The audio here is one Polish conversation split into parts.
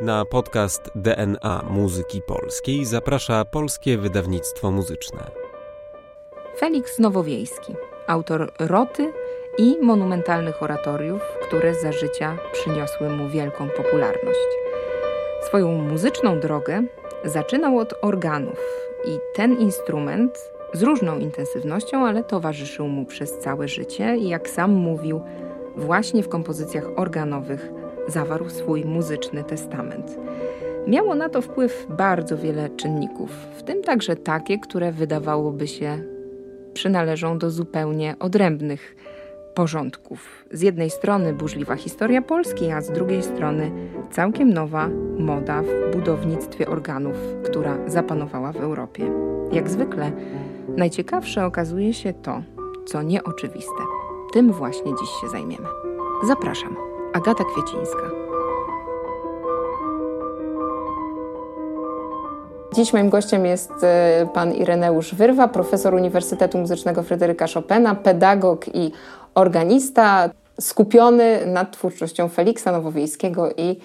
Na podcast DNA Muzyki Polskiej zaprasza Polskie Wydawnictwo Muzyczne. Felix Nowowiejski, autor Roty i monumentalnych oratoriów, które za życia przyniosły mu wielką popularność. Swoją muzyczną drogę zaczynał od organów i ten instrument z różną intensywnością, ale towarzyszył mu przez całe życie i jak sam mówił, właśnie w kompozycjach organowych zawarł swój muzyczny testament. Miało na to wpływ bardzo wiele czynników, w tym także takie, które wydawałoby się przynależą do zupełnie odrębnych porządków. Z jednej strony burzliwa historia Polski, a z drugiej strony całkiem nowa moda w budownictwie organów, która zapanowała w Europie. Jak zwykle, najciekawsze okazuje się to, co nieoczywiste. Tym właśnie dziś się zajmiemy. Zapraszam. Agata Kwiecińska. Dziś moim gościem jest e, pan Ireneusz Wyrwa, profesor Uniwersytetu Muzycznego Fryderyka Chopina, pedagog i organista, skupiony nad twórczością Feliksa Nowowiejskiego i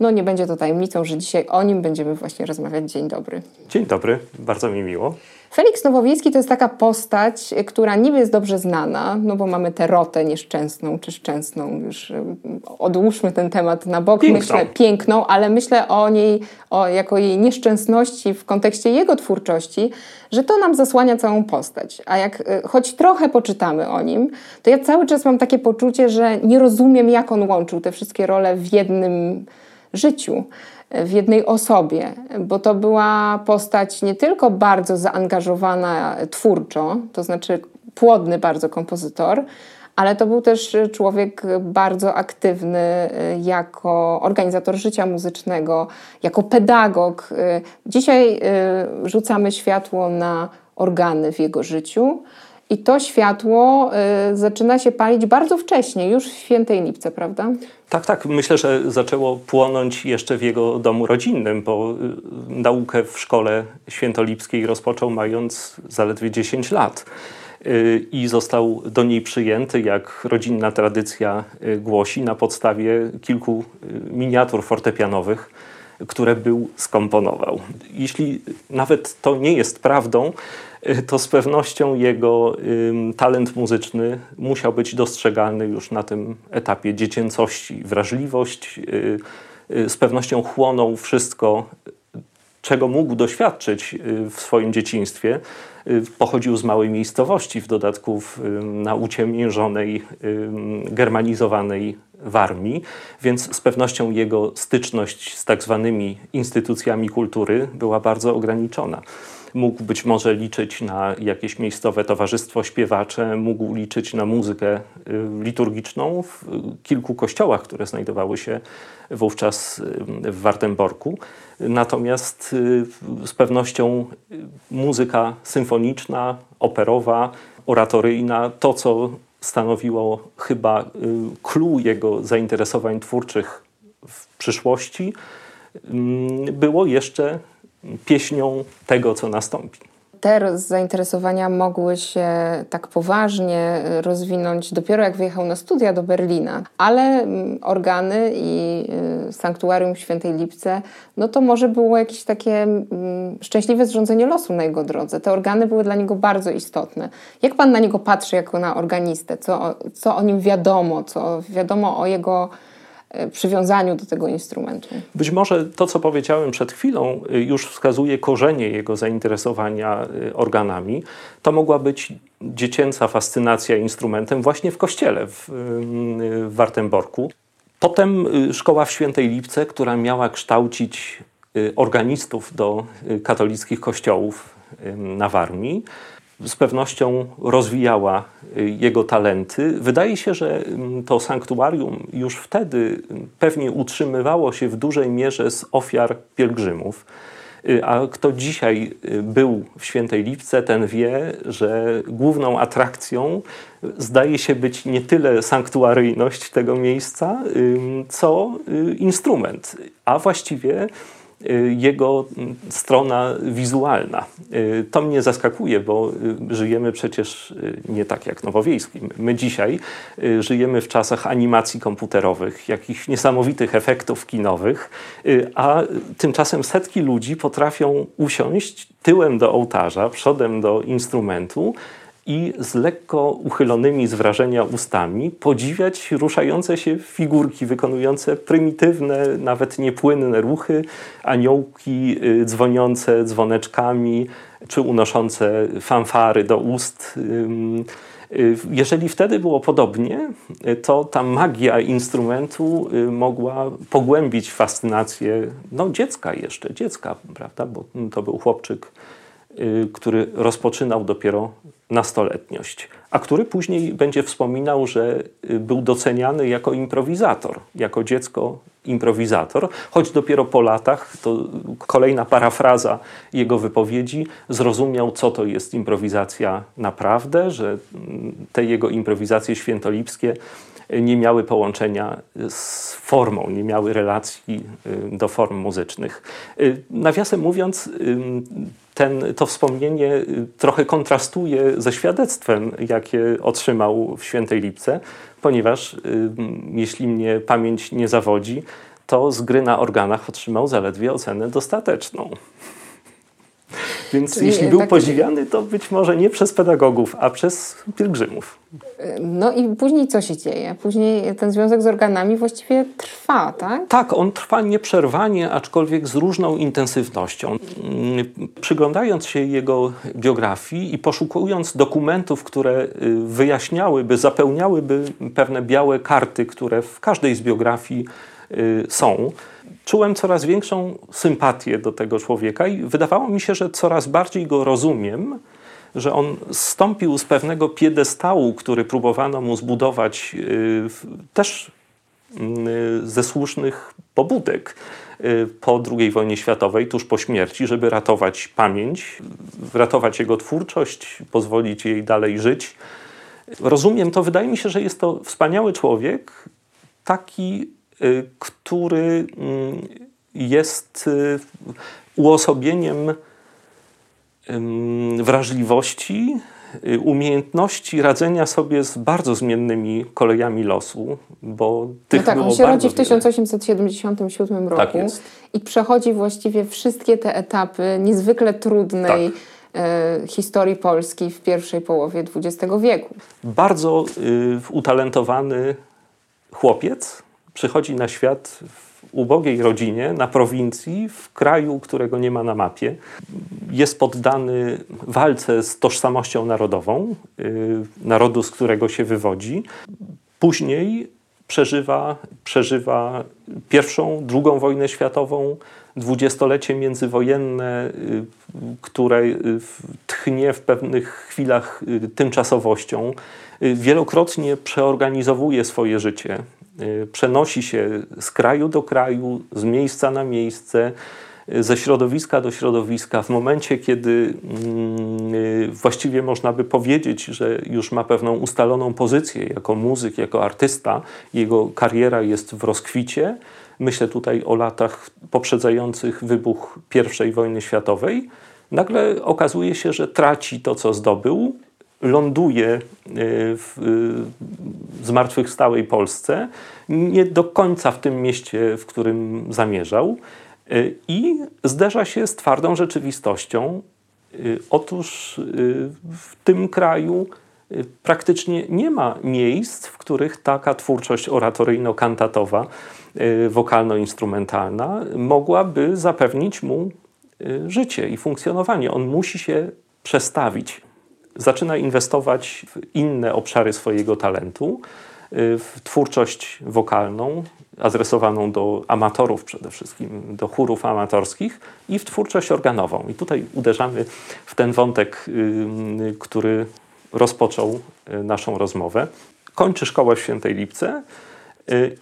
no nie będzie to tajemnicą, że dzisiaj o nim będziemy właśnie rozmawiać. Dzień dobry. Dzień dobry, bardzo mi miło. Felix Nowowiejski to jest taka postać, która niby jest dobrze znana, no bo mamy tę rotę nieszczęsną czy szczęsną, już odłóżmy ten temat na bok, piękną. myślę piękną, ale myślę o niej, o, jako jej nieszczęsności w kontekście jego twórczości, że to nam zasłania całą postać. A jak y, choć trochę poczytamy o nim, to ja cały czas mam takie poczucie, że nie rozumiem, jak on łączył te wszystkie role w jednym życiu w jednej osobie, bo to była postać nie tylko bardzo zaangażowana twórczo, to znaczy płodny bardzo kompozytor, ale to był też człowiek bardzo aktywny jako organizator życia muzycznego, jako pedagog. Dzisiaj rzucamy światło na organy w jego życiu. I to światło y, zaczyna się palić bardzo wcześnie, już w Świętej Lipce, prawda? Tak, tak. Myślę, że zaczęło płonąć jeszcze w jego domu rodzinnym, bo y, naukę w szkole świętolipskiej rozpoczął mając zaledwie 10 lat. Y, I został do niej przyjęty, jak rodzinna tradycja y, głosi, na podstawie kilku y, miniatur fortepianowych, które był skomponował. Jeśli nawet to nie jest prawdą, Y, to z pewnością jego talent muzyczny musiał być dostrzegalny już na tym etapie dziecięcości. Wrażliwość y, y, z pewnością chłonął wszystko, czego mógł doświadczyć w swoim dzieciństwie. Pochodził z małej miejscowości, w dodatku na uciemiężonej, germanizowanej Warmii, więc z pewnością jego styczność z tak zwanymi instytucjami kultury była bardzo ograniczona. Mógł być może liczyć na jakieś miejscowe towarzystwo śpiewacze, mógł liczyć na muzykę y, liturgiczną w kilku kościołach, które znajdowały się wówczas y, w Wartenborku. Natomiast y, z pewnością muzyka symfoniczna, operowa, oratoryjna, to co stanowiło chyba clue jego zainteresowań twórczych w przyszłości, było jeszcze pieśnią tego, co nastąpi. Te zainteresowania mogły się tak poważnie rozwinąć dopiero jak wyjechał na studia do Berlina, ale mm, organy i y, sanktuarium Świętej Lipce, no to może było jakieś takie mm, szczęśliwe zrządzenie losu na jego drodze. Te organy były dla niego bardzo istotne. Jak pan na niego patrzy jako na organistę? Co, co o nim wiadomo? Co wiadomo o jego przywiązaniu do tego instrumentu. Być może to, co powiedziałem przed chwilą, y, już wskazuje korzenie jego zainteresowania y, organami. To mogła być dziecięca fascynacja instrumentem właśnie w kościele w, y, w. Potem szkoła w Świętej Lipce, która miała kształcić organistów do katolickich kościołów na Warmii z pewnością rozwijała y, jego talenty. Wydaje się, że mm, to sanktuarium już wtedy pewnie utrzymywało się w dużej mierze z ofiar pielgrzymów. Y, a kto dzisiaj y, był w Świętej Lipce, ten wie, że główną atrakcją zdaje się być nie tyle sanktuaryjność tego miejsca, co instrument, a właściwie jego mm, strona wizualna. Y, to mnie zaskakuje, bo y, żyjemy przecież nie tak jak Nowowiejski. My dzisiaj żyjemy w czasach animacji komputerowych, jakichś niesamowitych efektów kinowych, a tymczasem setki ludzi potrafią usiąść tyłem do ołtarza, przodem do instrumentu i z lekko uchylonymi z wrażenia ustami podziwiać ruszające się figurki wykonujące prymitywne, nawet niepłynne ruchy, aniołki y, dzwoniące dzwoneczkami czy unoszące fanfary do ust. Y, jeżeli wtedy było podobnie, to ta magia instrumentu y, mogła pogłębić fascynację no, dziecka jeszcze, dziecka, prawda? bo to był chłopczyk Y, który rozpoczynał dopiero nastoletniość, a który później będzie wspominał, że y, był doceniany jako improwizator, jako dziecko improwizator, choć dopiero po latach, to kolejna parafraza jego wypowiedzi, zrozumiał, co to jest improwizacja naprawdę, że mm, te jego improwizacje świętolipskie nie miały połączenia z formą, nie miały relacji y, do form muzycznych. Nawiasem mówiąc, ten, to wspomnienie y, trochę kontrastuje ze świadectwem, jakie otrzymał w Świętej Lipce, ponieważ jeśli mnie pamięć nie zawodzi, to z gry na organach otrzymał zaledwie ocenę dostateczną. Więc Czyli jeśli był tak... podziwiany, to być może nie przez pedagogów, a przez pielgrzymów. No i później co się dzieje? Później ten związek z organami właściwie trwa, tak? Tak, on trwa nieprzerwanie, aczkolwiek z różną intensywnością. Przyglądając się jego biografii i poszukując dokumentów, które y, wyjaśniałyby, zapełniałyby pewne białe karty, które w każdej z biografii y, są, czułem coraz większą sympatię do tego człowieka i wydawało mi się, że coraz bardziej go rozumiem, że on stąpił z pewnego piedestału, który próbowano mu zbudować y, też y, ze słusznych pobudek y, po II wojnie światowej, tuż po śmierci, żeby ratować pamięć, ratować jego twórczość, pozwolić jej dalej żyć. Rozumiem to, wydaje mi się, że jest to wspaniały człowiek, taki który mm, jest y, uosobieniem wrażliwości, y, umiejętności radzenia sobie z bardzo zmiennymi kolejami losu, bo tych no tak, on się rodzi w 1877 roku tak i przechodzi właściwie wszystkie te etapy niezwykle trudnej tak. E, historii Polski w pierwszej połowie XX wieku. Bardzo y, utalentowany chłopiec, przychodzi na świat w ubogiej rodzinie, na prowincji, w kraju, którego nie ma na mapie. Jest poddany walce z tożsamością narodową, yy, narodu, z którego się wywodzi. Później przeżywa, przeżywa pierwszą, drugą wojnę światową, dwudziestolecie międzywojenne, yy, które yy, tchnie w pewnych chwilach tymczasowością. Wielokrotnie przeorganizowuje swoje życie Y, przenosi się z kraju do kraju, z miejsca na miejsce, y, ze środowiska do środowiska. W momencie, kiedy mm, y, właściwie można by powiedzieć, że już ma pewną ustaloną pozycję jako muzyk, jako artysta, jego kariera jest w rozkwicie. Myślę tutaj o latach poprzedzających wybuch I wojny światowej. Nagle okazuje się, że traci to, co zdobył, ląduje e, w e, zmartwychwstałej Polsce, nie do końca w tym mieście, w którym zamierzał e, i zderza się z twardą rzeczywistością. Otóż w tym kraju praktycznie nie ma miejsc, w których taka twórczość oratoryjno-kantatowa, wokalno-instrumentalna mogłaby zapewnić mu życie i funkcjonowanie. On musi się przestawić zaczyna inwestować w inne obszary swojego talentu, y, w twórczość wokalną, adresowaną do amatorów przede wszystkim, do chórów amatorskich i w twórczość organową. I tutaj uderzamy w ten wątek, y, który rozpoczął y, naszą rozmowę. Kończy szkołę w Świętej Lipce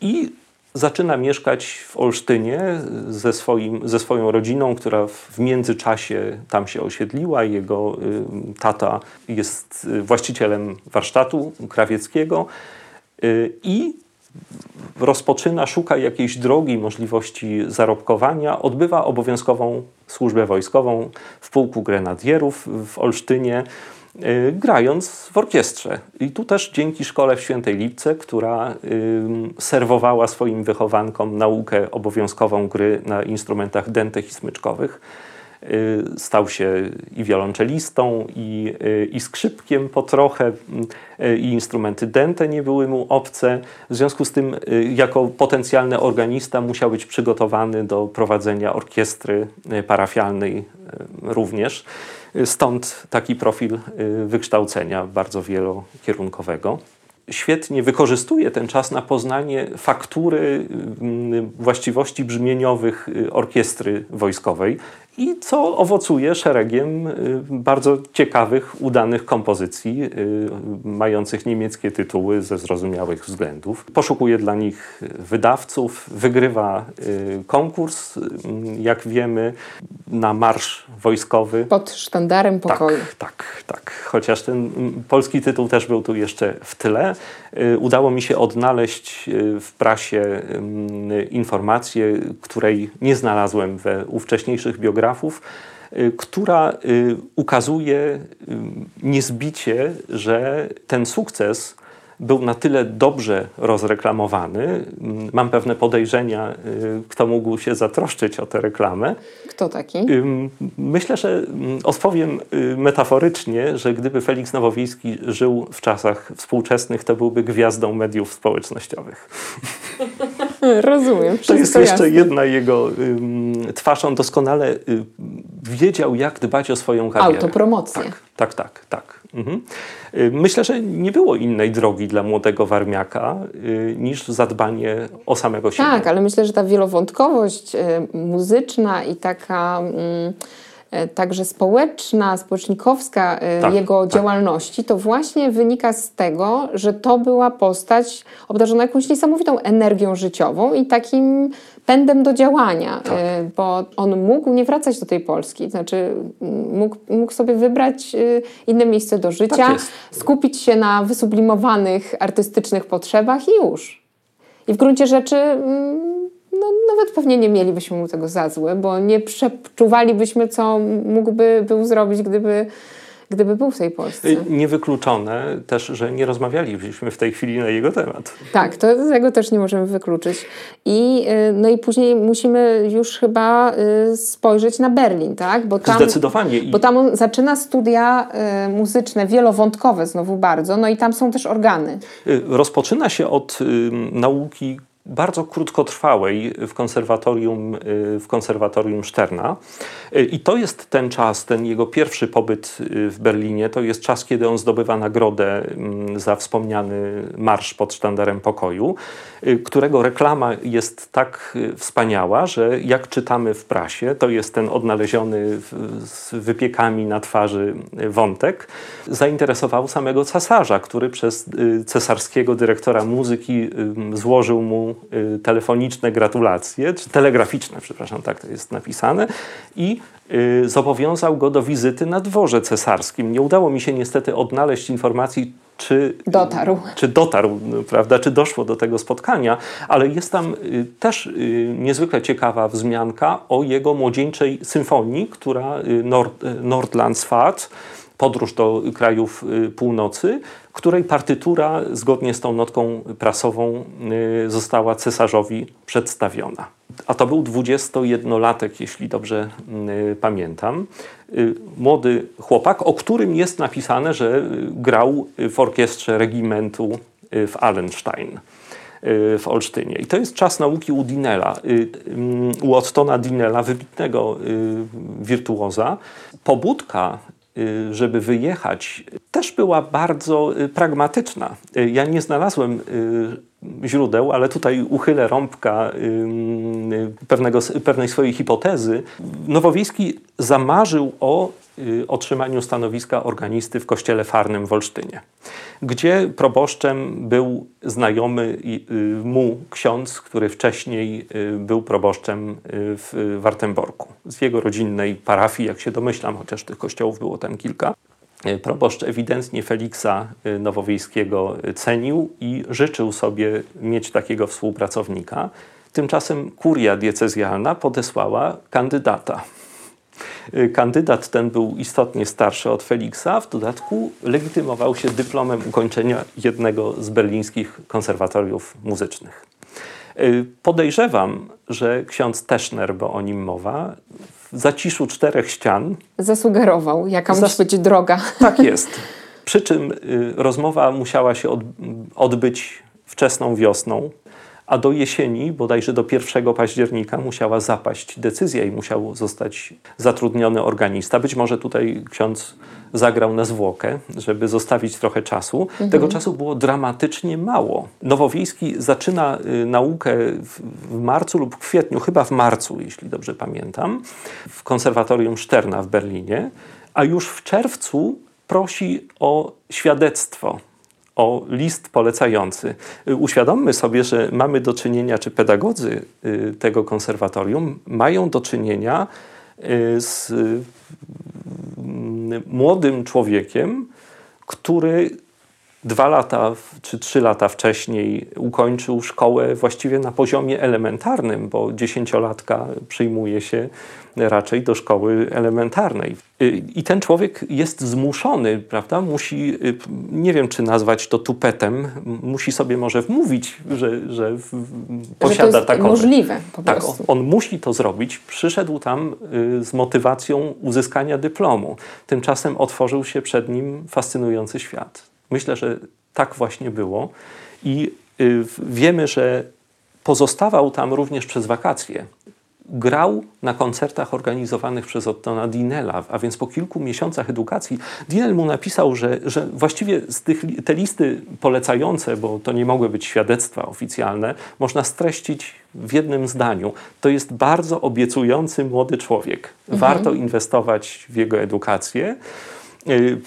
i zaczyna mieszkać w Olsztynie ze, swoim, ze swoją rodziną, która w międzyczasie tam się osiedliła. Jego y, tata jest właścicielem warsztatu krawieckiego y, i rozpoczyna, szuka jakiejś drogi, możliwości zarobkowania, odbywa obowiązkową służbę wojskową w pułku grenadierów w Olsztynie, y, grając w orkiestrze. I tu też dzięki szkole w Świętej Lipce, która serwowała swoim wychowankom naukę obowiązkową gry na instrumentach dętych i smyczkowych, Y, stał się i wiolonczelistą, i, y, i skrzypkiem po trochę, y, i instrumenty dęte nie były mu obce. W związku z tym, jako potencjalny organista, musiał być przygotowany do prowadzenia orkiestry parafialnej również. Stąd taki profil wykształcenia bardzo wielokierunkowego. Świetnie wykorzystuje ten czas na poznanie faktury właściwości brzmieniowych orkiestry wojskowej i co owocuje szeregiem y, bardzo ciekawych, udanych kompozycji, y, mających niemieckie tytuły ze zrozumiałych względów. Poszukuje dla nich wydawców, wygrywa y, konkurs, jak wiemy, na marsz wojskowy. Pod sztandarem pokoju. Tak, tak, tak. Chociaż ten polski tytuł też był tu jeszcze w tyle. Udało mi się odnaleźć w prasie informację, której nie znalazłem we ówcześniejszych biografiach, paragrafów, y, która y, ukazuje y, niezbicie, że ten sukces był na tyle dobrze rozreklamowany. Mm, mam pewne podejrzenia, kto mógł się zatroszczyć o tę reklamę. Kto taki? Myślę, że mm, odpowiem metaforycznie, że gdyby Felix Nowowiejski żył w czasach współczesnych, to byłby gwiazdą mediów społecznościowych. Rozumiem. To jest jeszcze jasne. jedna jego um, twarz. On doskonale y, wiedział, jak dbać o swoją karierę. Autopromocję. Tak, tak, tak. tak. Mhm. Y, myślę, że nie było innej drogi dla młodego warmiaka y, niż zadbanie o samego siebie. Tak, ale myślę, że ta wielowątkowość muzyczna i taka. Mm, E, także społeczna, społecznikowska e, tak, jego tak. działalności, to właśnie wynika z tego, że to była postać obdarzona jakąś niesamowitą energią życiową i takim pędem do działania, tak. E, bo on mógł nie wracać do tej Polski, znaczy mógł, mógł sobie wybrać inne miejsce do życia, tak skupić się na wysublimowanych artystycznych potrzebach i już. I w gruncie rzeczy no, nawet pewnie nie mielibyśmy mu tego za złe, bo nie przeczuwalibyśmy, co mógłby był zrobić, gdyby, gdyby był w tej Polsce. Niewykluczone też, że nie rozmawialibyśmy w tej chwili na jego temat. Tak, to tego też nie możemy wykluczyć. I, y, no i później musimy już chyba y, spojrzeć na Berlin, tak? Bo tam, Zdecydowanie. Bo tam on zaczyna studia y, muzyczne, wielowątkowe znowu bardzo, no i tam są też organy. Rozpoczyna się od nauki bardzo krótkotrwałej w konserwatorium, y, w konserwatorium Szterna. Y, I to jest ten czas, ten jego pierwszy pobyt y, w Berlinie, to jest czas, kiedy on zdobywa nagrodę mm, za wspomniany marsz pod sztandarem pokoju, którego reklama jest tak wspaniała, że jak czytamy w prasie, to jest ten odnaleziony z wypiekami na twarzy wątek, zainteresował samego cesarza, który przez cesarskiego dyrektora muzyki złożył mu telefoniczne gratulacje, czy telegraficzne, przepraszam, tak to jest napisane, i y, zobowiązał go do wizyty na dworze cesarskim. Nie udało mi się niestety odnaleźć informacji, czy dotarł, czy, dotarł no, prawda, czy doszło do tego spotkania, ale jest tam y, też niezwykle ciekawa wzmianka o jego młodzieńczej symfonii, która Nord, Nordlandsfahrt, podróż do krajów północy, której partytura zgodnie z tą notką prasową y, została cesarzowi przedstawiona. A to był 21-latek, jeśli dobrze y, pamiętam. Y, młody chłopak, o którym jest napisane, że grał w orkiestrze regimentu w Allenstein w Olsztynie. I to jest czas nauki u Dinela, u Ottona Dinela, wybitnego wirtuoza. Pobudka Y, żeby wyjechać, też była bardzo y, pragmatyczna. Y, ja nie znalazłem źródeł, ale tutaj uchylę rąbka pewnego, pewnej swojej hipotezy. Nowowiejski zamarzył o Y, otrzymaniu stanowiska organisty w kościele farnym w Olsztynie, gdzie proboszczem był znajomy y, mu ksiądz, który wcześniej y, był proboszczem w Wartemborku, z jego rodzinnej parafii, jak się domyślam, chociaż tych kościołów było tam kilka. Proboszcz ewidentnie Feliksa Nowowiejskiego cenił i życzył sobie mieć takiego współpracownika. Tymczasem kuria diecezjalna podesłała kandydata. Y, kandydat ten był istotnie starszy od Feliksa, w dodatku legitymował się dyplomem ukończenia jednego z berlińskich konserwatoriów muzycznych. Y, podejrzewam, że ksiądz Teschner, bo o nim mowa, w zaciszu czterech ścian zasugerował, jaka zas... musi być droga. Tak jest. Przy czym y, rozmowa musiała się odbyć wczesną wiosną, a do jesieni, bodajże do 1 października, musiała zapaść decyzja i musiał zostać zatrudniony organista. Być może tutaj ksiądz zagrał na zwłokę, żeby zostawić trochę czasu. Mhm. Tego czasu było dramatycznie mało. Nowowiejski zaczyna y, naukę w, w, marcu lub kwietniu, chyba w marcu, jeśli dobrze pamiętam, w konserwatorium Szterna w Berlinie, a już w czerwcu prosi o świadectwo o list polecający. Uświadommy sobie, że mamy do czynienia, czy pedagodzy y, tego konserwatorium mają do czynienia y, z y, młodym człowiekiem, który dwa lata czy trzy lata wcześniej ukończył szkołę właściwie na poziomie elementarnym, bo dziesięciolatka przyjmuje się raczej do szkoły elementarnej. I ten człowiek jest zmuszony, prawda? Musi, nie wiem czy nazwać to tupetem, musi sobie może wmówić, że, że posiada że to taką. możliwe po tak, on, on, musi to zrobić. Przyszedł tam y, z motywacją uzyskania dyplomu. Tymczasem otworzył się przed nim fascynujący świat. Myślę, że tak właśnie było i y, wiemy, że pozostawał tam również przez wakacje. Grał na koncertach organizowanych przez Ottona Dinela, a więc po kilku miesiącach edukacji Dinel mu napisał, że, że właściwie z tych, te listy polecające, bo to nie mogły być świadectwa oficjalne, można streścić w jednym zdaniu. To jest bardzo obiecujący młody człowiek. Mhm. Warto inwestować w jego edukację. Y,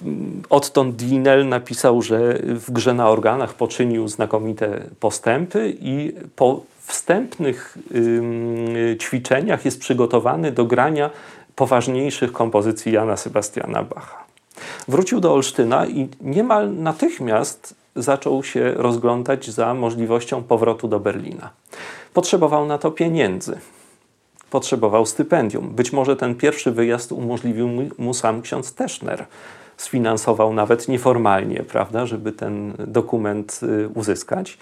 Odtąd Dinel napisał, że w grze na organach poczynił znakomite postępy i po wstępnych ćwiczeniach jest przygotowany do grania poważniejszych kompozycji Jana Sebastiana Bacha. Wrócił do Olsztyna i niemal natychmiast zaczął się rozglądać za możliwością powrotu do Berlina. Potrzebował na to pieniędzy potrzebował stypendium. Być może ten pierwszy wyjazd umożliwił mu sam ksiądz Teschner. Sfinansował nawet nieformalnie, prawda, żeby ten dokument y, uzyskać.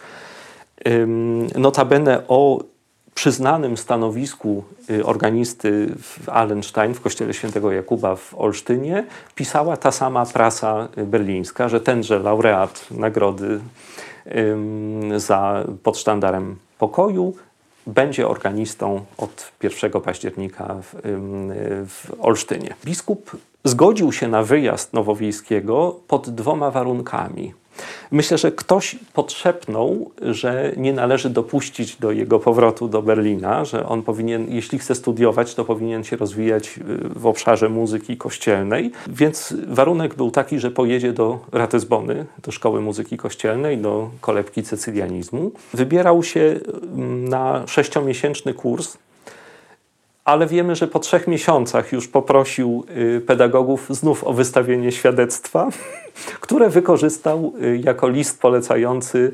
Notabene o przyznanym stanowisku y, organisty w Allenstein w kościele świętego Jakuba w Olsztynie pisała ta sama prasa berlińska, że tenże laureat nagrody za pod sztandarem pokoju będzie organistą od 1 października w, w Olsztynie. Biskup zgodził się na wyjazd Nowowiejskiego pod dwoma warunkami. Myślę, że ktoś podszepnął, że nie należy dopuścić do jego powrotu do Berlina, że on powinien, jeśli chce studiować, to powinien się rozwijać y, w obszarze muzyki kościelnej. Więc warunek był taki, że pojedzie do Ratyzbony, do Szkoły Muzyki Kościelnej, do kolebki cecylianizmu. Wybierał się mm, na sześciomiesięczny kurs ale wiemy, że po trzech miesiącach już poprosił y, pedagogów znów o wystawienie świadectwa, które wykorzystał y, jako list polecający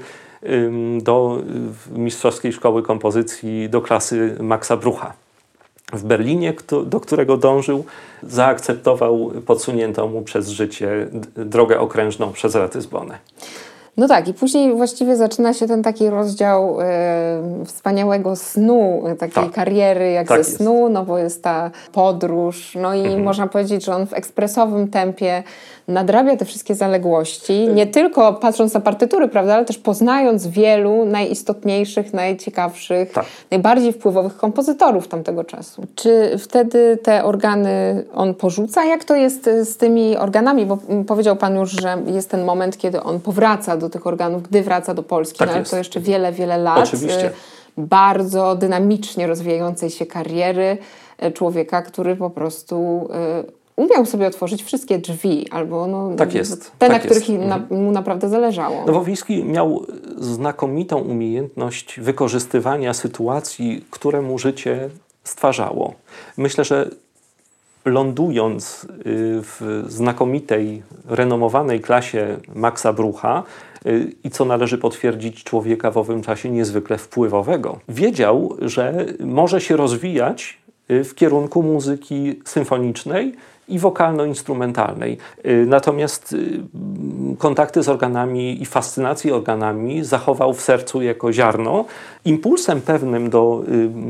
do y, Mistrzowskiej Szkoły Kompozycji do klasy Maxa Brucha. W Berlinie, do którego dążył, zaakceptował podsuniętą mu przez życie drogę okrężną przez Ratyzbonę. No tak, i później właściwie zaczyna się ten taki rozdział e, wspaniałego snu, e, takiej tak. kariery jak tak ze jest. snu, no bo jest ta podróż, no i mhm. można powiedzieć, że on w ekspresowym tempie nadrabia te wszystkie zaległości, nie tylko patrząc na partytury, prawda, ale też poznając wielu najistotniejszych, najciekawszych, tak. najbardziej wpływowych kompozytorów tamtego czasu. Czy wtedy te organy on porzuca? Jak to jest z tymi organami? Bo powiedział Pan już, że jest ten moment, kiedy on powraca do tych organów, gdy wraca do Polski, tak no, ale to jeszcze wiele, wiele lat. Oczywiście. Y, bardzo dynamicznie rozwijającej się kariery y, człowieka, który po prostu y, umiał sobie otworzyć wszystkie drzwi, albo no, tak jest, te, tak na których jest. Na, mu naprawdę zależało. Nowowiejski miał znakomitą umiejętność wykorzystywania sytuacji, które mu życie stwarzało. Myślę, że lądując y, w znakomitej, renomowanej klasie Maxa Brucha, y, i co należy potwierdzić człowieka w owym czasie niezwykle wpływowego. Wiedział, że może się rozwijać y, w kierunku muzyki symfonicznej, i wokalno-instrumentalnej. Y, natomiast y, kontakty z organami i fascynację organami zachował w sercu jako ziarno. Impulsem pewnym do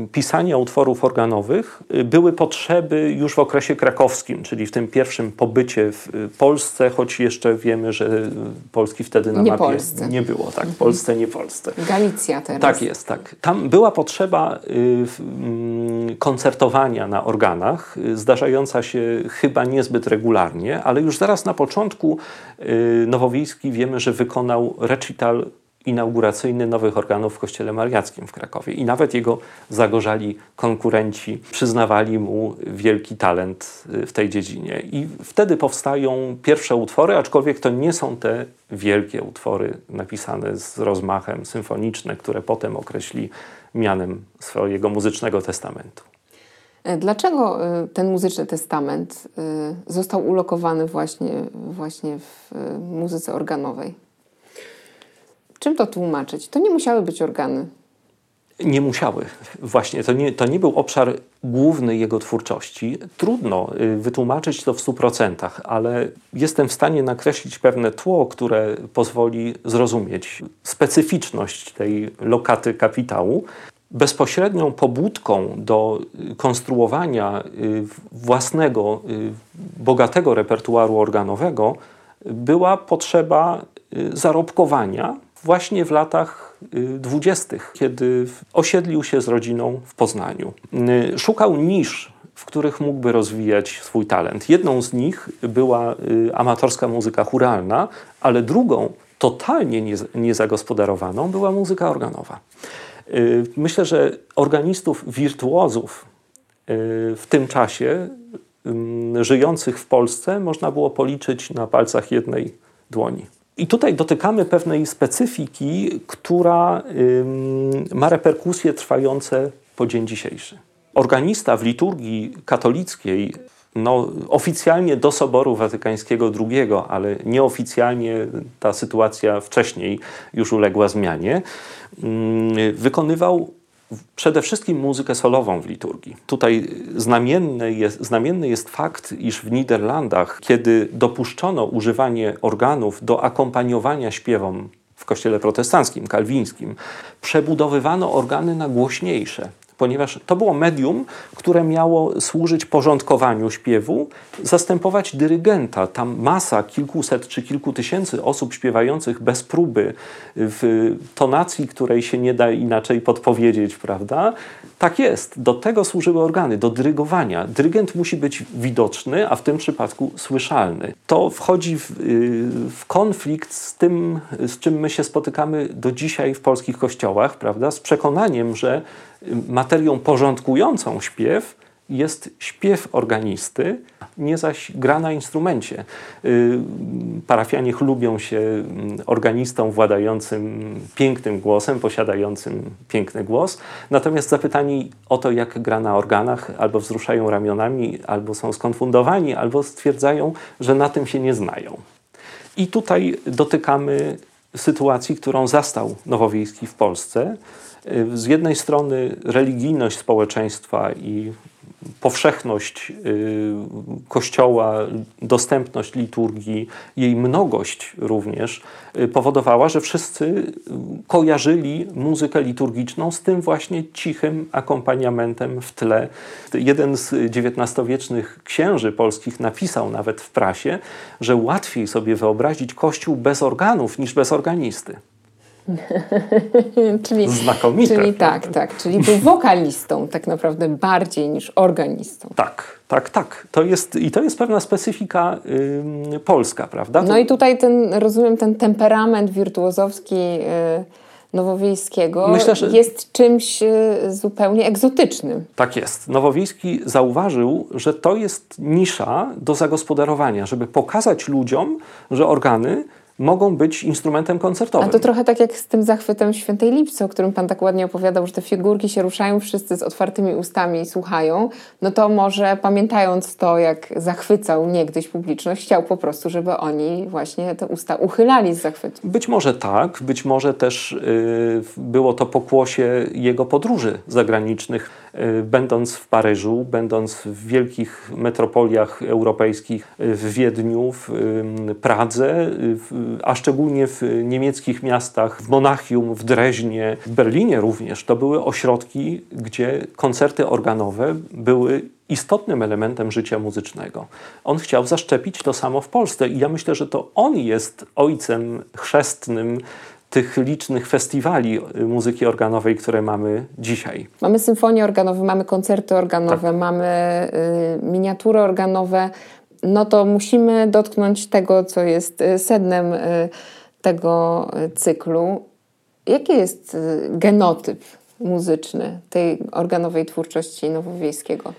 y, pisania utworów organowych były potrzeby już w okresie krakowskim, czyli w tym pierwszym pobycie w Polsce, choć jeszcze wiemy, że Polski wtedy na nie mapie Polsce. nie było. Tak, Polsce, nie Polsce. Galicja teraz. Tak jest, tak. Tam była potrzeba mm, koncertowania na organach, zdarzająca się chyba niezbyt regularnie, ale już zaraz na początku y, Nowowiejski wiemy, że wykonał recital inauguracyjny nowych organów w Kościele Mariackim w Krakowie. I nawet jego zagorzali konkurenci przyznawali mu wielki talent y, w tej dziedzinie. I wtedy powstają pierwsze utwory, aczkolwiek to nie są te wielkie utwory napisane z rozmachem symfoniczne, które potem określi mianem swojego muzycznego testamentu. E, dlaczego e, ten muzyczny testament e, został ulokowany właśnie, właśnie w muzyce organowej? Czym to tłumaczyć? To nie musiały być organy. Nie musiały. Właśnie, to nie, to nie był obszar główny jego twórczości. Trudno wytłumaczyć to w stu procentach, ale jestem w stanie nakreślić pewne tło, które pozwoli zrozumieć specyficzność tej lokaty kapitału bezpośrednią pobudką do konstruowania y, własnego, y, bogatego repertuaru organowego była potrzeba y, zarobkowania właśnie w latach dwudziestych, kiedy osiedlił się z rodziną w Poznaniu. Szukał nisz, w których mógłby rozwijać swój talent. Jedną z nich była amatorska muzyka churalna, ale drugą, totalnie niezagospodarowaną, była muzyka organowa. Y, myślę, że organistów wirtuozów y, w tym czasie żyjących w Polsce można było policzyć na palcach jednej dłoni. I tutaj dotykamy pewnej specyfiki, która ma reperkusje trwające po dzień dzisiejszy. Organista w liturgii katolickiej no, oficjalnie do Soboru Watykańskiego II, ale nieoficjalnie ta sytuacja wcześniej już uległa zmianie, mm, wykonywał przede wszystkim muzykę solową w liturgii. Tutaj znamienny jest, znamienny jest fakt, iż w Niderlandach, kiedy dopuszczono używanie organów do akompaniowania śpiewom w kościele protestanckim, kalwińskim, przebudowywano organy na głośniejsze ponieważ to było medium, które miało służyć porządkowaniu śpiewu, zastępować dyrygenta. Tam masa kilkuset czy kilku tysięcy osób śpiewających bez próby w tonacji, której się nie da inaczej podpowiedzieć, prawda? Tak jest. Do tego służyły organy, do dyrygowania. Dyrygent musi być widoczny, a w tym przypadku słyszalny. To wchodzi w, y, w konflikt z tym, z czym my się spotykamy do dzisiaj w polskich kościołach, prawda? Z przekonaniem, że materią porządkującą śpiew jest śpiew organisty, nie zaś gra na instrumencie. Y, parafianie chlubią się mm, organistą władającym pięknym głosem, posiadającym piękny głos, natomiast zapytani o to, jak gra na organach, albo wzruszają ramionami, albo są skonfundowani, albo stwierdzają, że na tym się nie znają. I tutaj dotykamy sytuacji, którą zastał Nowowiejski w Polsce, z jednej strony religijność społeczeństwa i powszechność y, Kościoła, dostępność liturgii, jej mnogość również y, powodowała, że wszyscy kojarzyli muzykę liturgiczną z tym właśnie cichym akompaniamentem w tle. Jeden z XIX-wiecznych księży polskich napisał nawet w prasie, że łatwiej sobie wyobrazić Kościół bez organów niż bez organisty. czyli, Znakomite. Czyli tak, tak. Czyli był wokalistą tak naprawdę bardziej niż organistą. Tak, tak, tak. To jest, I to jest pewna specyfika yy, polska, prawda? No i tutaj ten, rozumiem, ten temperament wirtuozowski yy, Nowowiejskiego Myślę, że... jest czymś yy, zupełnie egzotycznym. Tak jest. Nowowiejski zauważył, że to jest nisza do zagospodarowania, żeby pokazać ludziom, że organy mogą być instrumentem koncertowym. A to trochę tak jak z tym zachwytem Świętej Lipcy, o którym Pan tak ładnie opowiadał, że te figurki się ruszają, wszyscy z otwartymi ustami słuchają, no to może pamiętając to, jak zachwycał niegdyś publiczność, chciał po prostu, żeby oni właśnie te usta uchylali z zachwytu. Być może tak, być może też y, było to pokłosie jego podróży zagranicznych, będąc w Paryżu, będąc w wielkich metropoliach europejskich, y, w Wiedniu, w y, Pradze, a szczególnie w niemieckich miastach, w Monachium, w Dreźnie, w Berlinie również, to były ośrodki, gdzie koncerty organowe były istotnym elementem życia muzycznego. On chciał zaszczepić to samo w Polsce i ja myślę, że to on jest ojcem chrzestnym tych licznych festiwali muzyki organowej, które mamy dzisiaj. Mamy symfonie organowe, mamy koncerty organowe, tak. mamy y, miniatury organowe no to musimy dotknąć tego, co jest y, sednem y, tego y, cyklu. Jaki jest genotyp muzyczny tej organowej twórczości Nowowiejskiego?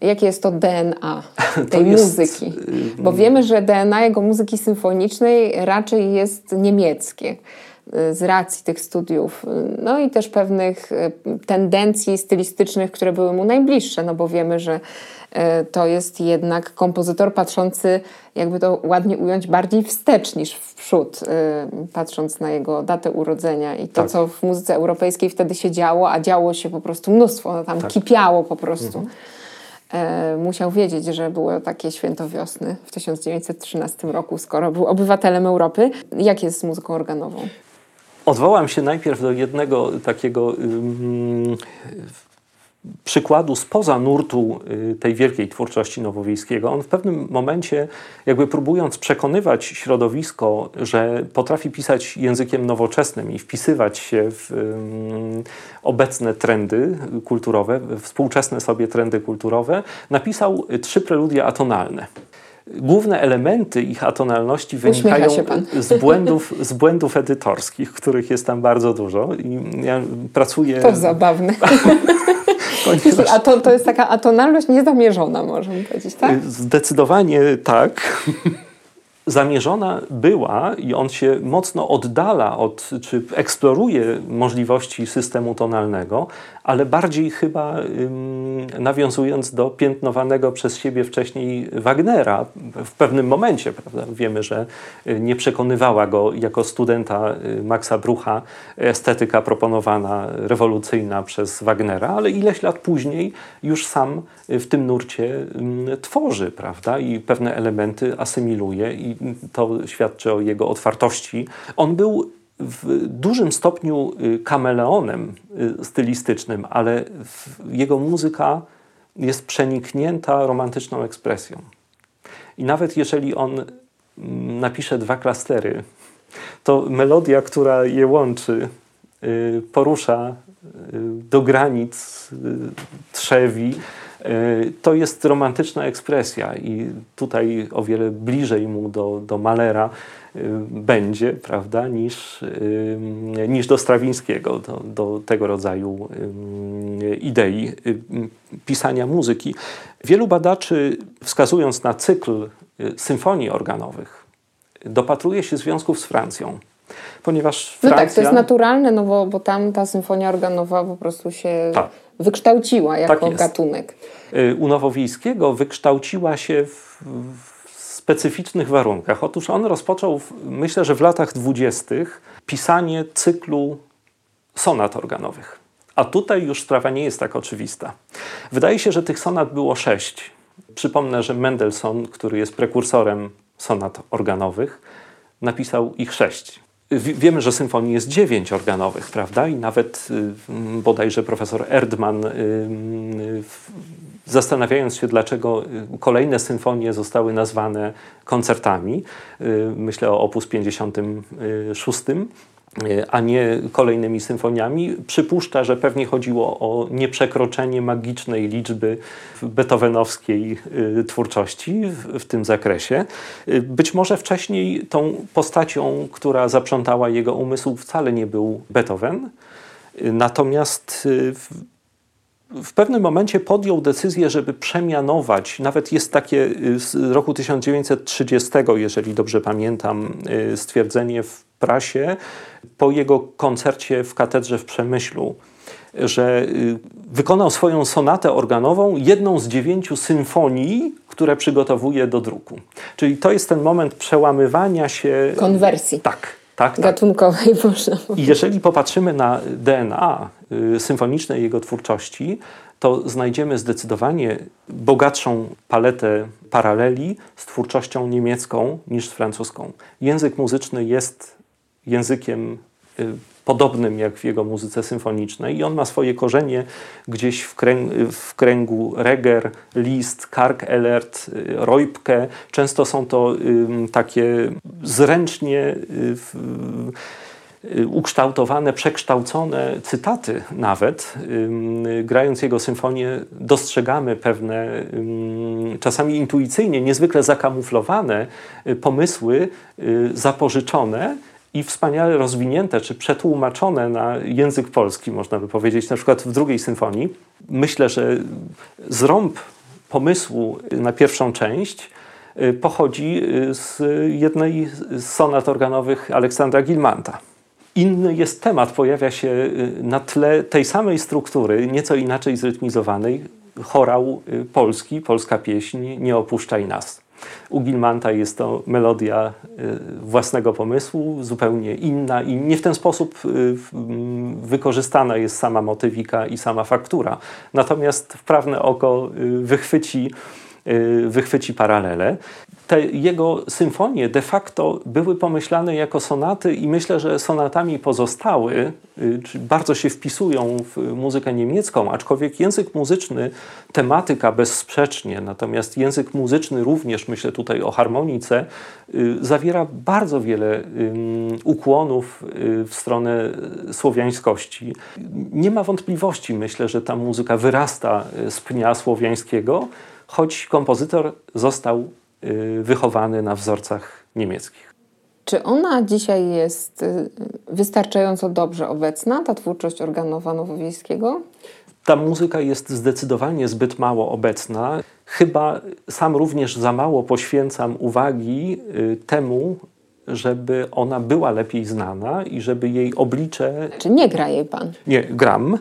Jakie jest to DNA tej to muzyki? Jest... Bo wiemy, że DNA jego muzyki symfonicznej raczej jest niemieckie z racji tych studiów, no i też pewnych tendencji stylistycznych, które były mu najbliższe, no bo wiemy, że to jest jednak kompozytor patrzący, jakby to ładnie ująć, bardziej wstecz niż w przód, patrząc na jego datę urodzenia i to, tak. co w muzyce europejskiej wtedy się działo, a działo się po prostu mnóstwo, no tam tak. kipiało po prostu. Mhm. Musiał wiedzieć, że było takie święto wiosny w 1913 roku, skoro był obywatelem Europy. Jak jest z muzyką organową? Odwołam się najpierw do jednego takiego przykładu spoza nurtu y, tej wielkiej twórczości Nowowiejskiego. On w pewnym momencie, jakby próbując przekonywać środowisko, że potrafi pisać językiem nowoczesnym i wpisywać się w obecne trendy kulturowe, współczesne sobie trendy kulturowe, napisał trzy preludia atonalne główne elementy ich atonalności wynikają z błędów, z błędów edytorskich, których jest tam bardzo dużo. I ja pracuję. To zabawne. Ponieważ... A to, to jest taka atonalność niezamierzona, możemy powiedzieć, tak? Zdecydowanie tak zamierzona była i on się mocno oddala od, czy eksploruje możliwości systemu tonalnego, ale bardziej chyba nawiązując do piętnowanego przez siebie wcześniej Wagnera w pewnym momencie, prawda? Wiemy, że y, nie przekonywała go jako studenta y, Maxa Brucha estetyka proponowana, rewolucyjna przez Wagnera, ale ileś lat później już sam w tym nurcie tworzy, prawda? I pewne elementy asymiluje i to świadczy o jego otwartości. On był w dużym stopniu y, kameleonem y, stylistycznym, ale jego muzyka jest przeniknięta romantyczną ekspresją. I nawet jeżeli on mm, napisze dwa klastery, to melodia, która je łączy, y, porusza do granic trzewi, to jest romantyczna ekspresja i tutaj o wiele bliżej mu do, do Malera y, będzie, prawda, niż, y, niż do Strawińskiego, do, do tego rodzaju y, idei pisania muzyki. Wielu badaczy, wskazując na cykl symfonii organowych, dopatruje się związków z Francją ponieważ Francja... No tak, to jest naturalne, no bo, bo tam ta symfonia organowa po prostu się tak. Wykształciła jako tak gatunek. Y, u Nowowiejskiego wykształciła się w, w specyficznych warunkach. Otóż on rozpoczął, w, myślę, że w latach dwudziestych pisanie cyklu sonat organowych. A tutaj już sprawa nie jest tak oczywista. Wydaje się, że tych sonat było sześć. Przypomnę, że Mendelssohn, który jest prekursorem sonat organowych, napisał ich sześć. Wiemy, że symfonii jest dziewięć organowych, prawda? I nawet y, bodajże profesor Erdmann, y, y, zastanawiając się, dlaczego kolejne symfonie zostały nazwane koncertami, myślę o opus 56, E, a nie kolejnymi symfoniami. Przypuszcza, że pewnie chodziło o nieprzekroczenie magicznej liczby beethovenowskiej e, twórczości w, w, tym zakresie. E, być może wcześniej tą postacią, która zaprzątała jego umysł, wcale nie był Beethoven. Natomiast w pewnym momencie podjął decyzję, żeby przemianować, nawet jest takie y, z roku 1930, jeżeli dobrze pamiętam, y, stwierdzenie w prasie po jego koncercie w katedrze w Przemyślu, że y, wykonał swoją sonatę organową, jedną z dziewięciu symfonii, które przygotowuje do druku. Czyli to jest ten moment przełamywania się. Konwersji. Tak. Tak, tak. Gatunkowej można I jeżeli popatrzymy na DNA y, symfonicznej jego twórczości, to znajdziemy zdecydowanie bogatszą paletę paraleli z twórczością niemiecką niż z francuską. Język muzyczny jest językiem podobnym jak w jego muzyce symfonicznej i on ma swoje korzenie gdzieś w, kręg, w kręgu Reger, Liszt, Kark Elert, y, Reupke. Często są to y, takie zręcznie y, ukształtowane, przekształcone cytaty nawet. Grając jego symfonię dostrzegamy pewne, czasami intuicyjnie, niezwykle zakamuflowane pomysły zapożyczone, i wspaniale rozwinięte czy przetłumaczone na język polski, można by powiedzieć, na przykład w drugiej symfonii. Myślę, że zrąb pomysłu na pierwszą część y, pochodzi y, z jednej z sonat organowych Aleksandra Gilmanta. Inny jest temat, pojawia się y, na tle tej samej struktury, nieco inaczej zrytmizowanej, chorał polski, polska pieśń Nie opuszczaj nas. U Gilmanta jest to melodia y, własnego pomysłu, zupełnie inna i nie w ten sposób y, mm, wykorzystana jest sama motywika i sama faktura. Natomiast wprawne oko y, wychwyci wychwyci paralele te jego symfonie de facto były pomyślane jako sonaty i myślę, że sonatami pozostały, y, bardzo się wpisują w muzykę niemiecką, aczkolwiek język muzyczny, tematyka bezsprzecznie, natomiast język muzyczny również, myślę tutaj o harmonice, y, zawiera bardzo wiele ukłonów y, w stronę słowiańskości. Nie ma wątpliwości, myślę, że ta muzyka wyrasta z pnia słowiańskiego, choć kompozytor został wychowany na wzorcach niemieckich. Czy ona dzisiaj jest y, wystarczająco dobrze obecna, ta twórczość organowa Nowowiejskiego? Ta muzyka jest zdecydowanie zbyt mało obecna. Chyba sam również za mało poświęcam uwagi y, temu, żeby ona była lepiej znana i żeby jej oblicze... Czy nie gra jej pan? Nie, gram.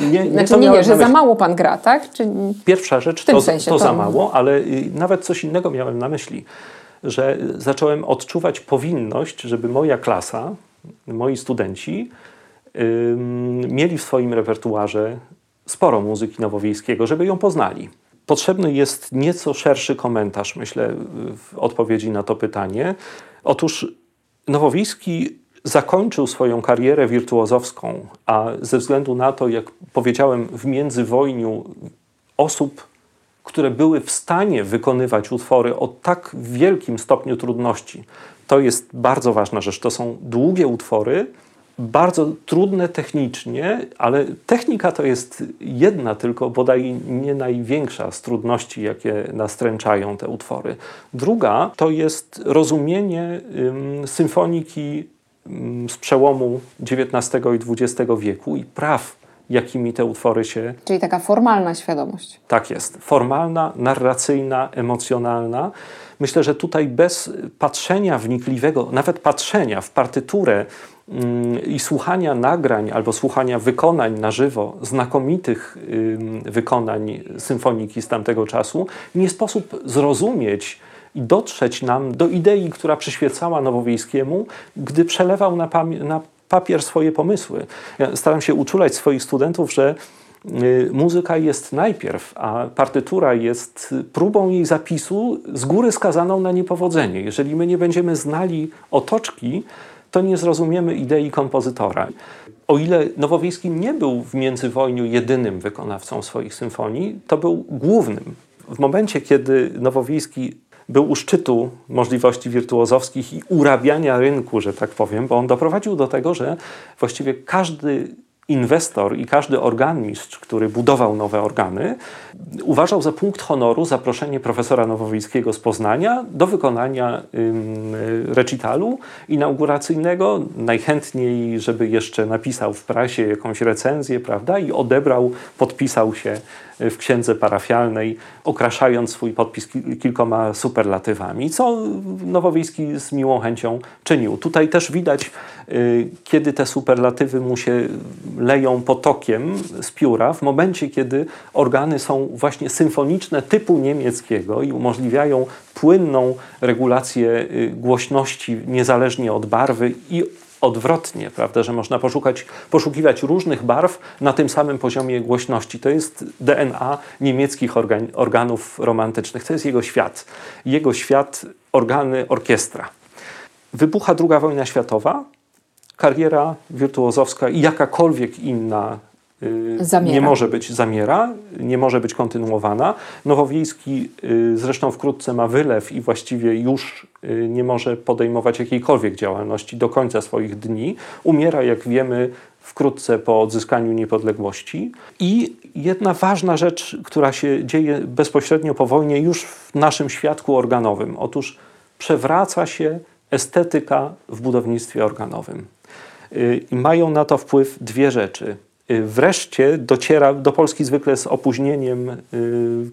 Nie, nie, znaczy nie, nie że za mało pan gra, tak? Czy... Pierwsza rzecz to, sensie, to, za mało, ale y, nawet coś innego miałem na myśli, że zacząłem odczuwać powinność, żeby moja klasa, moi studenci mieli w swoim repertuarze sporo muzyki nowowiejskiego, żeby ją poznali. Potrzebny jest nieco szerszy komentarz, myślę, w odpowiedzi na to pytanie. Otóż Nowowiejski zakończył swoją karierę wirtuozowską, a ze względu na to, jak powiedziałem, w międzywojniu osób, które były w stanie wykonywać utwory o tak wielkim stopniu trudności, to jest bardzo ważna rzecz. To są długie utwory, bardzo trudne technicznie, ale technika to jest jedna tylko, bodaj nie największa z trudności, jakie nastręczają te utwory. Druga to jest rozumienie ym, symfoniki ym, z przełomu XIX i XX wieku i praw jakimi te utwory się. Czyli taka formalna świadomość. Tak jest. Formalna, narracyjna, emocjonalna. Myślę, że tutaj bez patrzenia wnikliwego, nawet patrzenia w partyturę i słuchania nagrań albo słuchania wykonań na żywo, znakomitych wykonań symfoniki z tamtego czasu, nie sposób zrozumieć i dotrzeć nam do idei, która przyświecała Nowowiejskiemu, gdy przelewał na, na papier swoje pomysły. Ja staram się uczulać swoich studentów, że y, muzyka jest najpierw, a partytura jest próbą jej zapisu z góry skazaną na niepowodzenie. Jeżeli my nie będziemy znali otoczki, to nie zrozumiemy idei kompozytora. O ile Nowowiejski nie był w międzywojniu jedynym wykonawcą swoich symfonii, to był głównym. W momencie, kiedy Nowowiejski był u szczytu możliwości wirtuozowskich i urabiania rynku, że tak powiem, bo on doprowadził do tego, że właściwie każdy inwestor i każdy organmistrz, który budował nowe organy, uważał za punkt honoru zaproszenie profesora Nowowiejskiego z Poznania do wykonania recitalu inauguracyjnego. Najchętniej, żeby jeszcze napisał w prasie jakąś recenzję, prawda, i odebrał, podpisał się w księdze parafialnej, okraszając swój podpis kilkoma superlatywami, co Nowowiejski z miłą chęcią czynił. Tutaj też widać, y, kiedy te superlatywy mu się leją potokiem z pióra, w momencie, kiedy organy są właśnie symfoniczne typu niemieckiego i umożliwiają płynną regulację y, głośności niezależnie od barwy i odwrotnie, prawda, że można poszukać, poszukiwać różnych barw na tym samym poziomie głośności. To jest DNA niemieckich organ, organów romantycznych. To jest jego świat. Jego świat, organy, orkiestra. Wybucha II wojna światowa, kariera wirtuozowska i jakakolwiek inna Y, zamiera. nie może być zamiera, nie może być kontynuowana. Nowowiejski y, zresztą wkrótce ma wylew i właściwie już nie może podejmować jakiejkolwiek działalności do końca swoich dni. Umiera, jak wiemy, wkrótce po odzyskaniu niepodległości. I jedna ważna rzecz, która się dzieje bezpośrednio po wojnie, już w naszym świadku organowym. Otóż przewraca się estetyka w budownictwie organowym. I mają na to wpływ dwie rzeczy – Y, wreszcie dociera do Polski zwykle z opóźnieniem y,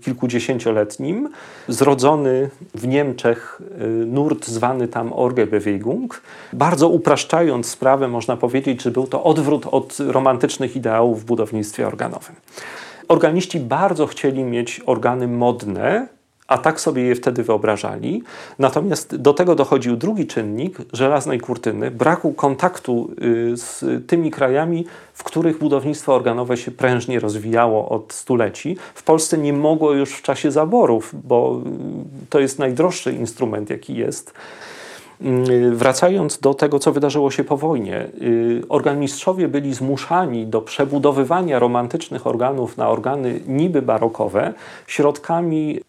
kilkudziesięcioletnim, zrodzony w Niemczech y, nurt zwany tam Orgebewegung. Bardzo upraszczając sprawę, można powiedzieć, że był to odwrót od romantycznych ideałów w budownictwie organowym. Organiści bardzo chcieli mieć organy modne, a tak sobie je wtedy wyobrażali. Natomiast do tego dochodził drugi czynnik żelaznej kurtyny, braku kontaktu y, z tymi krajami, w których budownictwo organowe się prężnie rozwijało od stuleci. W Polsce nie mogło już w czasie zaborów, bo y, to jest najdroższy instrument, jaki jest. Y, wracając do tego, co wydarzyło się po wojnie, organmistrzowie byli zmuszani do przebudowywania romantycznych organów na organy niby barokowe środkami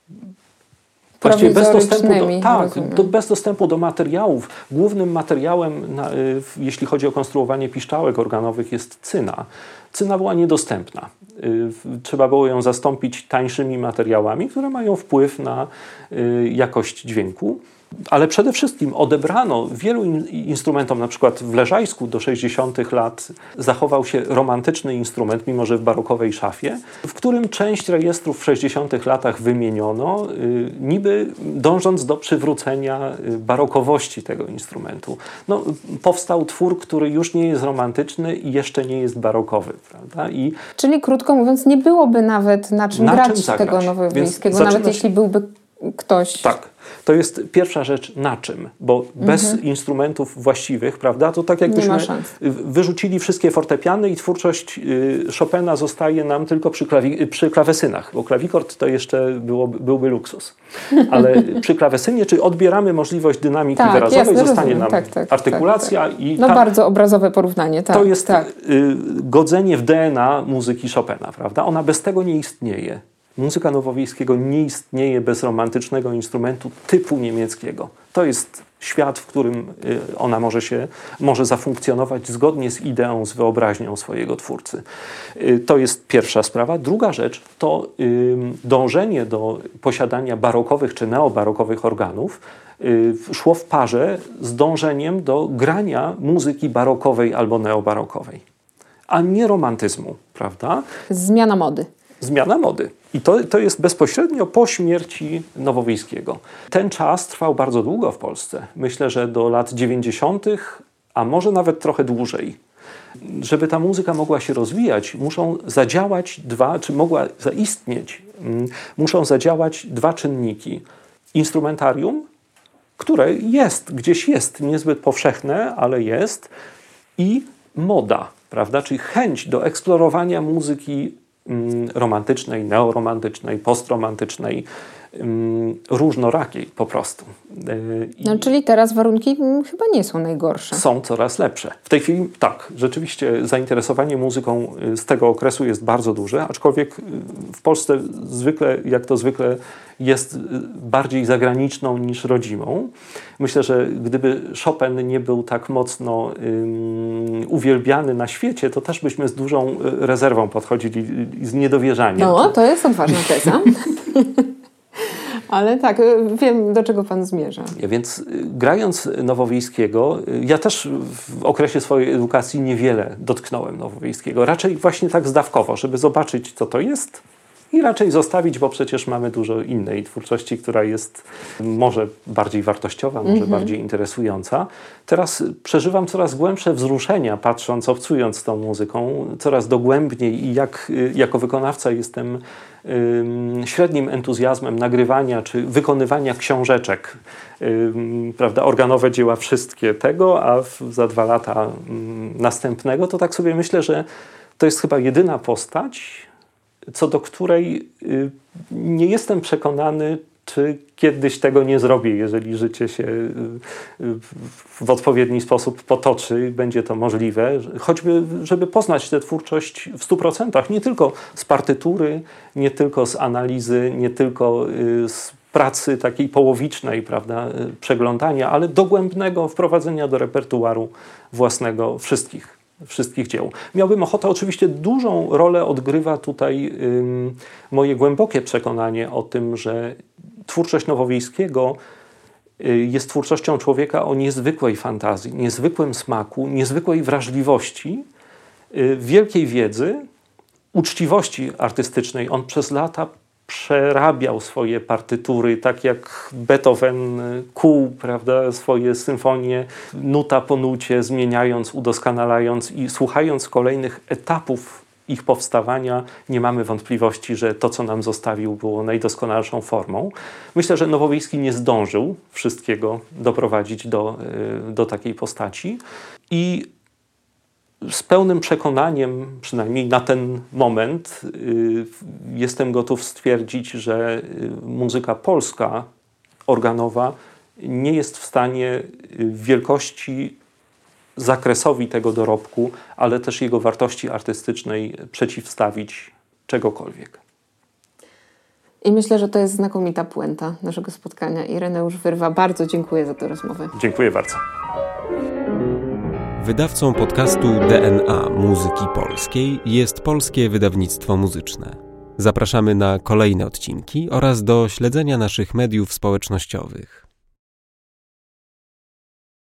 Właściwie bez dostępu, do, tak, do, bez dostępu do materiałów. Głównym materiałem, na, y, jeśli chodzi o konstruowanie piszczałek organowych, jest cyna. Cyna była niedostępna. Y, trzeba było ją zastąpić tańszymi materiałami, które mają wpływ na y, jakość dźwięku. Ale przede wszystkim odebrano wielu instrumentom, na przykład w Leżajsku do 60. lat zachował się romantyczny instrument, mimo że w barokowej szafie, w którym część rejestrów w 60. latach wymieniono, y, niby dążąc do przywrócenia y, barokowości tego instrumentu. No, powstał twór, który już nie jest romantyczny i jeszcze nie jest barokowy. Prawda? I Czyli krótko mówiąc, nie byłoby nawet na czym na grać czym tego nowowiejskiego, nawet jeśli byłby ktoś... Tak to jest pierwsza rzecz na czym, bo mhm. bez instrumentów właściwych, prawda, to tak jakbyśmy wyrzucili wszystkie fortepiany i twórczość y, Chopina zostaje nam tylko przy, klawi- przy klawesynach, bo klawikord to jeszcze było, byłby luksus. Ale przy klawesynie, czy odbieramy możliwość dynamiki tak, wyrazowej, jasne, zostanie rozumiem. nam tak, tak, artykulacja tak, i... No ta, bardzo obrazowe porównanie, tak. To jest tak. Y, godzenie w DNA muzyki Chopina, prawda? Ona bez tego nie istnieje. Muzyka nowowiejskiego nie istnieje bez romantycznego instrumentu typu niemieckiego. To jest świat, w którym y, ona może, się, może zafunkcjonować zgodnie z ideą, z wyobraźnią swojego twórcy. Y, to jest pierwsza sprawa. Druga rzecz to dążenie do posiadania barokowych czy neobarokowych organów y, szło w parze z dążeniem do grania muzyki barokowej albo neobarokowej, a nie romantyzmu, prawda? Zmiana mody zmiana mody. I to, to jest bezpośrednio po śmierci Nowowiejskiego. Ten czas trwał bardzo długo w Polsce. Myślę, że do lat 90., a może nawet trochę dłużej. Żeby ta muzyka mogła się rozwijać, muszą zadziałać dwa, czy mogła zaistnieć, mm, muszą zadziałać dwa czynniki. Instrumentarium, które jest, gdzieś jest, niezbyt powszechne, ale jest, i moda, prawda? Czyli chęć do eksplorowania muzyki romantycznej, neoromantycznej, postromantycznej, różnorakiej po prostu. no, czyli teraz warunki chyba nie są najgorsze. Są coraz lepsze. W tej chwili tak, rzeczywiście zainteresowanie muzyką z tego okresu jest bardzo duże, aczkolwiek w Polsce zwykle, jak to zwykle jest bardziej zagraniczną niż rodzimą. Myślę, że gdyby Chopin nie był tak mocno um, uwielbiany na świecie, to też byśmy z dużą rezerwą podchodzili i z niedowierzaniem. No, to jest odważna teza. Ale tak, wiem do czego Pan zmierza. Więc y, grając Nowowiejskiego, y, ja też w okresie swojej edukacji niewiele dotknąłem Nowowiejskiego. Raczej właśnie tak zdawkowo, żeby zobaczyć, co to jest, i raczej zostawić, bo przecież mamy dużo innej twórczości, która jest może bardziej wartościowa, może mhm. bardziej interesująca. Teraz przeżywam coraz głębsze wzruszenia, patrząc, obcując tą muzyką, coraz dogłębniej i jak jako wykonawca jestem średnim entuzjazmem nagrywania czy wykonywania książeczek, prawda, organowe dzieła wszystkie tego, a za dwa lata następnego, to tak sobie myślę, że to jest chyba jedyna postać, co do której y, nie jestem przekonany, czy kiedyś tego nie zrobię, jeżeli życie się y, y, w odpowiedni sposób potoczy, będzie to możliwe, choćby, żeby poznać tę twórczość w stu procentach, nie tylko z partytury, nie tylko z analizy, nie tylko z pracy takiej połowicznej, prawda, przeglądania, ale dogłębnego wprowadzenia do repertuaru własnego wszystkich wszystkich dzieł. Miałbym ochotę, oczywiście dużą rolę odgrywa tutaj ym, moje głębokie przekonanie o tym, że twórczość Nowowiejskiego y, jest twórczością człowieka o niezwykłej fantazji, niezwykłym smaku, niezwykłej wrażliwości, y, wielkiej wiedzy, uczciwości artystycznej. On przez lata przerabiał swoje partytury, tak jak Beethoven kuł prawda, swoje symfonie nuta po nucie, zmieniając, udoskonalając i słuchając kolejnych etapów ich powstawania, nie mamy wątpliwości, że to, co nam zostawił, było najdoskonalszą formą. Myślę, że Nowowiejski nie zdążył wszystkiego doprowadzić do, e, do takiej postaci. I z pełnym przekonaniem, przynajmniej na ten moment, y, jestem gotów stwierdzić, że y, muzyka polska, organowa, nie jest w stanie wielkości zakresowi tego dorobku, ale też jego wartości artystycznej przeciwstawić czegokolwiek. I myślę, że to jest znakomita puenta naszego spotkania. Ireneusz Wyrwa, bardzo dziękuję za tę rozmowę. Dziękuję bardzo. Wydawcą podcastu DNA Muzyki Polskiej jest Polskie Wydawnictwo Muzyczne. Zapraszamy na kolejne odcinki oraz do śledzenia naszych mediów społecznościowych.